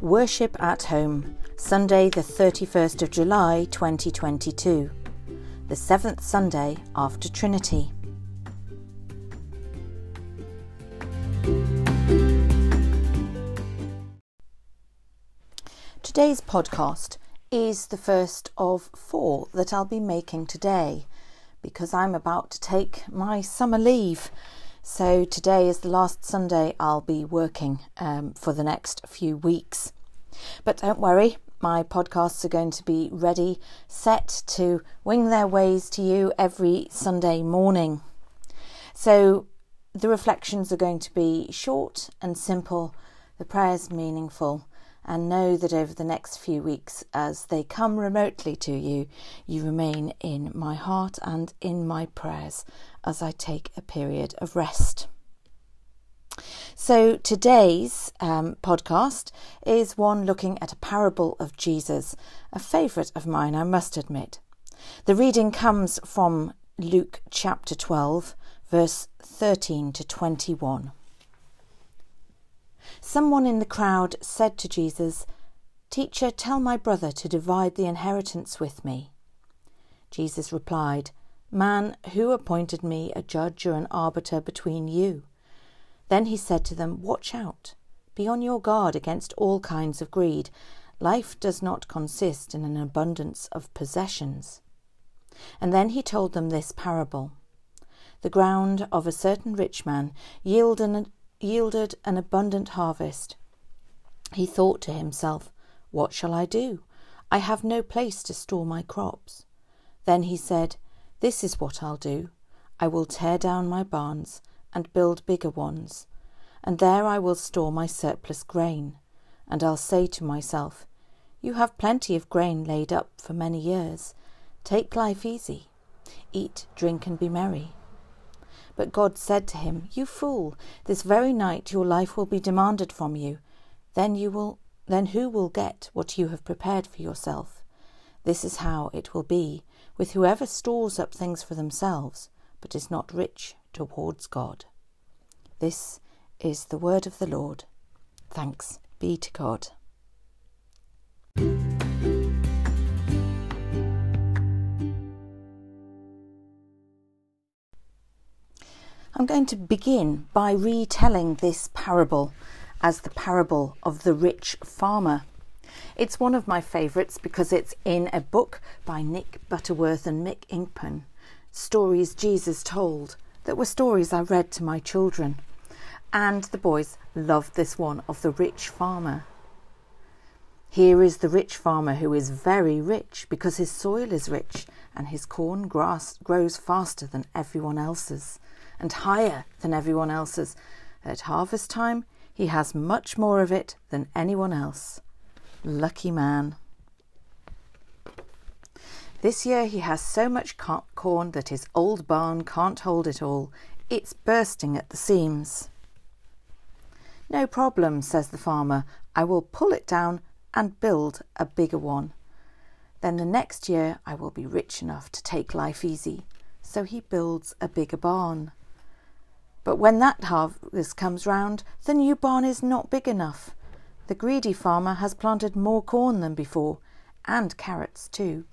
Worship at Home, Sunday, the 31st of July 2022, the seventh Sunday after Trinity. Today's podcast is the first of four that I'll be making today because I'm about to take my summer leave. So today is the last Sunday I'll be working um, for the next few weeks. But don't worry, my podcasts are going to be ready, set to wing their ways to you every Sunday morning. So the reflections are going to be short and simple, the prayers meaningful, and know that over the next few weeks, as they come remotely to you, you remain in my heart and in my prayers as I take a period of rest. So, today's um, podcast is one looking at a parable of Jesus, a favourite of mine, I must admit. The reading comes from Luke chapter 12, verse 13 to 21. Someone in the crowd said to Jesus, Teacher, tell my brother to divide the inheritance with me. Jesus replied, Man, who appointed me a judge or an arbiter between you? Then he said to them, Watch out. Be on your guard against all kinds of greed. Life does not consist in an abundance of possessions. And then he told them this parable The ground of a certain rich man yielded an abundant harvest. He thought to himself, What shall I do? I have no place to store my crops. Then he said, This is what I'll do. I will tear down my barns and build bigger ones, and there I will store my surplus grain. And I'll say to myself, You have plenty of grain laid up for many years. Take life easy. Eat, drink, and be merry. But God said to him, You fool, this very night your life will be demanded from you. Then you will then who will get what you have prepared for yourself? This is how it will be with whoever stores up things for themselves, but is not rich towards God. This is the word of the Lord. Thanks be to God. I'm going to begin by retelling this parable as the parable of the rich farmer. It's one of my favourites because it's in a book by Nick Butterworth and Mick Inkpen, Stories Jesus Told, that were stories I read to my children. And the boys loved this one of the rich farmer. Here is the rich farmer who is very rich because his soil is rich and his corn grass grows faster than everyone else's and higher than everyone else's. At harvest time, he has much more of it than anyone else. Lucky man. This year he has so much corn that his old barn can't hold it all. It's bursting at the seams. No problem, says the farmer. I will pull it down and build a bigger one. Then the next year I will be rich enough to take life easy. So he builds a bigger barn. But when that harvest comes round, the new barn is not big enough. The greedy farmer has planted more corn than before, and carrots too.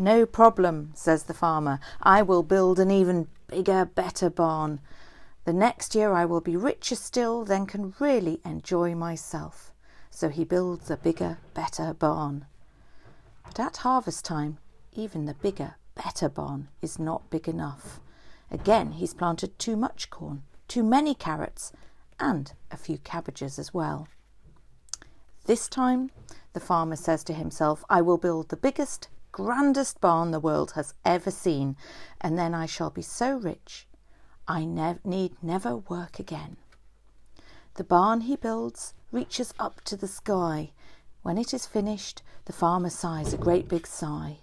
No problem, says the farmer. I will build an even bigger, better barn. The next year I will be richer still, then can really enjoy myself. So he builds a bigger, better barn. But at harvest time, even the bigger, better barn is not big enough. Again, he's planted too much corn, too many carrots, and a few cabbages as well. This time, the farmer says to himself, I will build the biggest, grandest barn the world has ever seen, and then I shall be so rich I ne- need never work again. The barn he builds reaches up to the sky. When it is finished, the farmer sighs a great big sigh.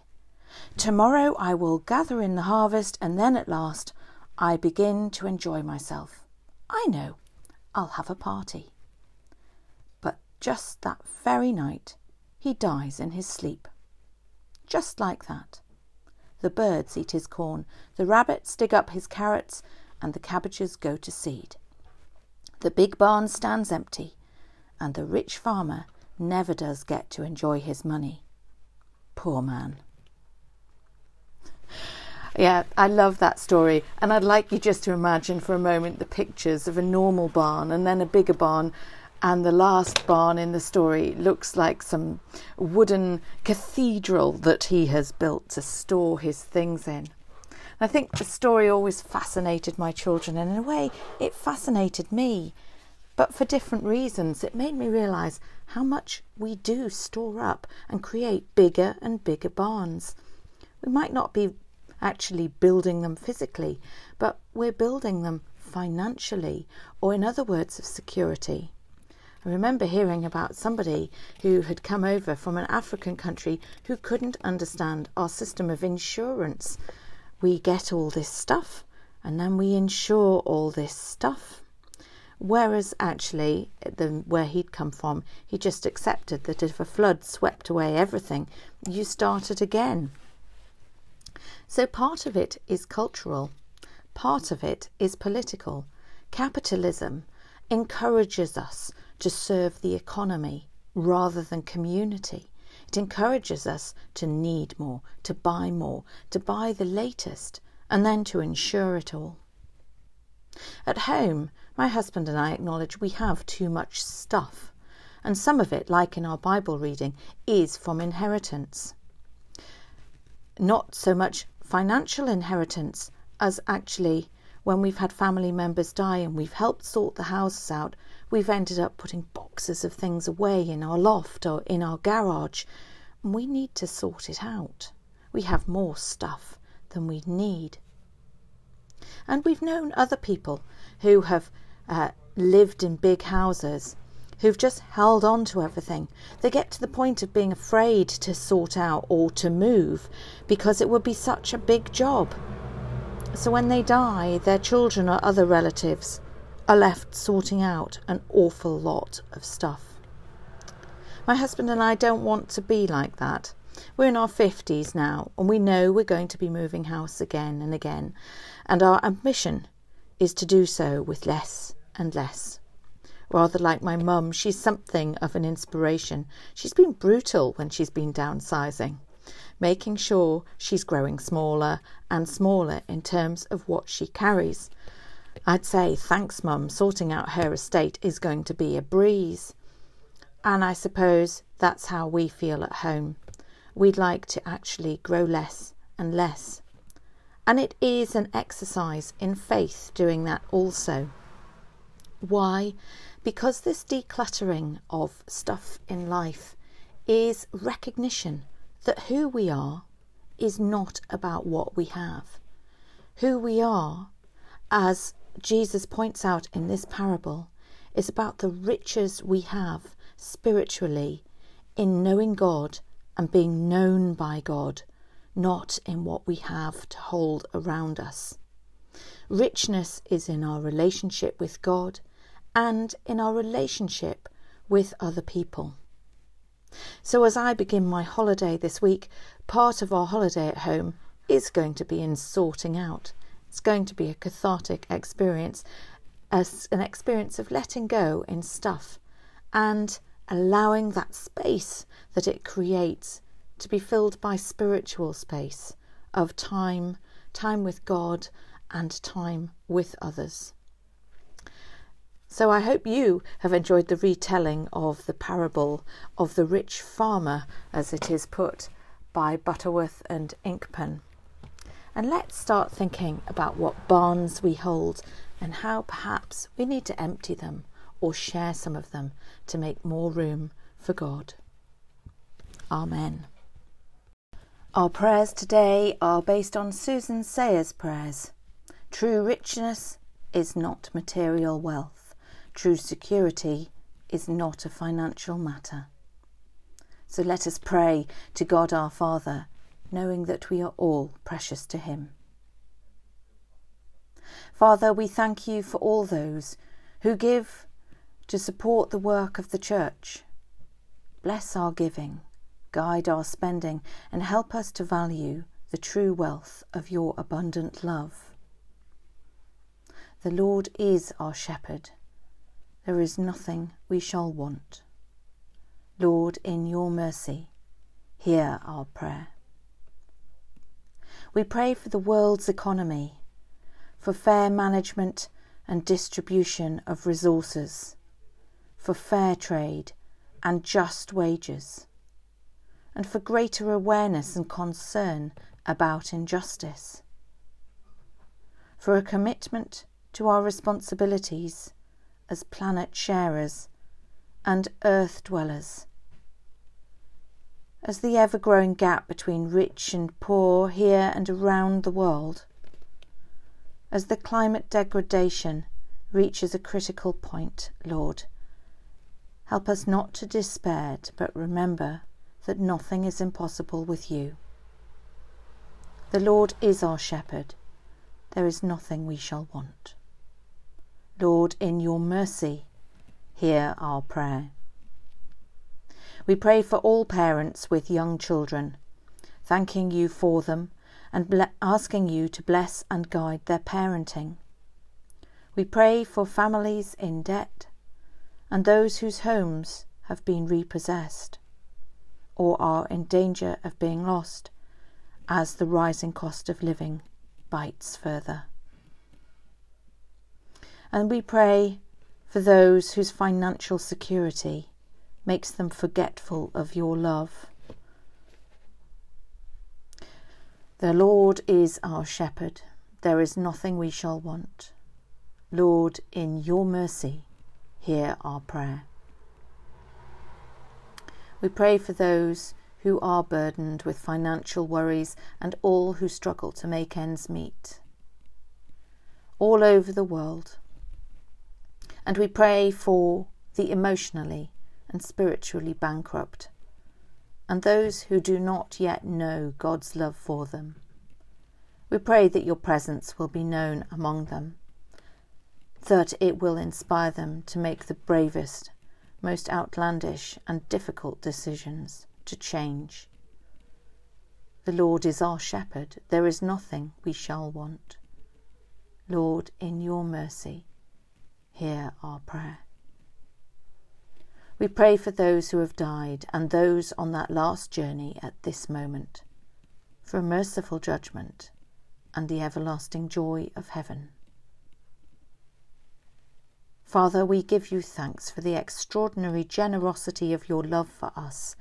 Tomorrow I will gather in the harvest, and then at last I begin to enjoy myself. I know, I'll have a party. But just that very night, he dies in his sleep. Just like that. The birds eat his corn, the rabbits dig up his carrots, and the cabbages go to seed. The big barn stands empty, and the rich farmer never does get to enjoy his money. Poor man. Yeah, I love that story. And I'd like you just to imagine for a moment the pictures of a normal barn and then a bigger barn. And the last barn in the story looks like some wooden cathedral that he has built to store his things in. I think the story always fascinated my children, and in a way, it fascinated me. But for different reasons, it made me realise how much we do store up and create bigger and bigger barns. We might not be actually building them physically, but we're building them financially, or in other words, of security. I remember hearing about somebody who had come over from an African country who couldn't understand our system of insurance. We get all this stuff and then we insure all this stuff. Whereas actually, the, where he'd come from, he just accepted that if a flood swept away everything, you started again. So part of it is cultural, part of it is political. Capitalism encourages us to serve the economy rather than community. It encourages us to need more, to buy more, to buy the latest, and then to insure it all. At home, my husband and I acknowledge we have too much stuff, and some of it, like in our Bible reading, is from inheritance. Not so much financial inheritance as actually when we've had family members die and we've helped sort the houses out, we've ended up putting boxes of things away in our loft or in our garage. We need to sort it out. We have more stuff than we need. And we've known other people who have uh, lived in big houses who've just held on to everything. They get to the point of being afraid to sort out or to move because it would be such a big job. So when they die, their children or other relatives are left sorting out an awful lot of stuff. My husband and I don't want to be like that. We're in our 50s now and we know we're going to be moving house again and again, and our ambition is to do so with less and less rather like my mum, she's something of an inspiration. She's been brutal when she's been downsizing, making sure she's growing smaller and smaller in terms of what she carries. I'd say, thanks, mum, sorting out her estate is going to be a breeze. And I suppose that's how we feel at home. We'd like to actually grow less and less. And it is an exercise in faith doing that also. Why? because this decluttering of stuff in life is recognition that who we are is not about what we have. Who we are, as Jesus points out in this parable, is about the riches we have spiritually in knowing God and being known by God, not in what we have to hold around us. Richness is in our relationship with God and in our relationship with other people. So, as I begin my holiday this week, part of our holiday at home is going to be in sorting out. It's going to be a cathartic experience, an experience of letting go in stuff and allowing that space that it creates to be filled by spiritual space of time, time with God, and time with others. So I hope you have enjoyed the retelling of the parable of the rich farmer, as it is put by Butterworth and Inkpen. And let's start thinking about what barns we hold and how perhaps we need to empty them or share some of them to make more room for God. Amen. Our prayers today are based on Susan Sayers' prayers. True richness is not material wealth. True security is not a financial matter. So let us pray to God our Father, knowing that we are all precious to Him. Father, we thank you for all those who give to support the work of the Church. Bless our giving, guide our spending, and help us to value the true wealth of your abundant love. The Lord is our shepherd there is nothing we shall want. Lord, in your mercy, hear our prayer. We pray for the world's economy, for fair management and distribution of resources, for fair trade and just wages, and for greater awareness and concern about injustice, for a commitment to our responsibilities as planet sharers and earth dwellers. As the ever growing gap between rich and poor here and around the world, as the climate degradation reaches a critical point, Lord, help us not to despair, but remember that nothing is impossible with you. The Lord is our shepherd, there is nothing we shall want. Lord, in your mercy, hear our prayer. We pray for all parents with young children, thanking you for them and ble- asking you to bless and guide their parenting. We pray for families in debt and those whose homes have been repossessed or are in danger of being lost as the rising cost of living bites further. And we pray for those whose financial security makes them forgetful of your love. The Lord is our shepherd, there is nothing we shall want. Lord, in your mercy, hear our prayer. We pray for those who are burdened with financial worries and all who struggle to make ends meet. All over the world, and we pray for the emotionally and spiritually bankrupt, and those who do not yet know God's love for them. We pray that your presence will be known among them, that it will inspire them to make the bravest, most outlandish, and difficult decisions to change. The Lord is our shepherd, there is nothing we shall want. Lord, in your mercy, hear our prayer. We pray for those who have died and those on that last journey at this moment, for a merciful judgment and the everlasting joy of heaven. Father, we give you thanks for the extraordinary generosity of your love for us,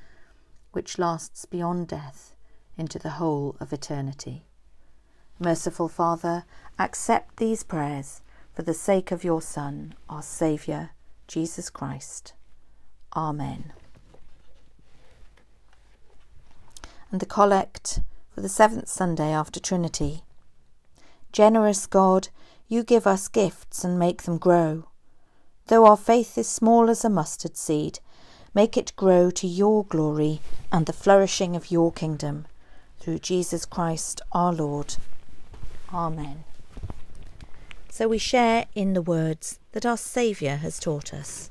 which lasts beyond death into the whole of eternity. Merciful Father, accept these prayers for the sake of your Son, our Saviour, Jesus Christ. Amen. And the collect for the seventh Sunday after Trinity. Generous God, you give us gifts and make them grow. Though our faith is small as a mustard seed, make it grow to your glory and the flourishing of your kingdom. Through Jesus Christ our Lord. Amen. So we share in the words that our Saviour has taught us.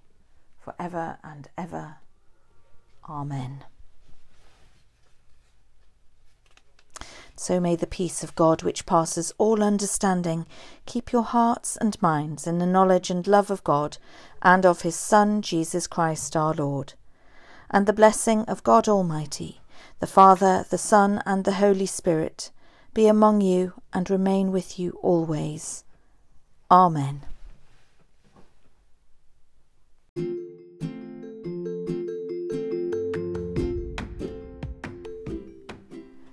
for ever and ever. Amen. So may the peace of God, which passes all understanding, keep your hearts and minds in the knowledge and love of God and of his Son, Jesus Christ our Lord. And the blessing of God Almighty, the Father, the Son, and the Holy Spirit be among you and remain with you always. Amen.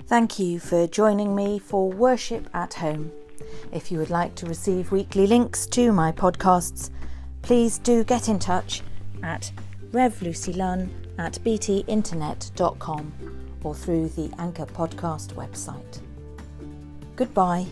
Thank you for joining me for Worship at Home. If you would like to receive weekly links to my podcasts, please do get in touch at revlucylunn at btinternet.com or through the Anchor Podcast website. Goodbye.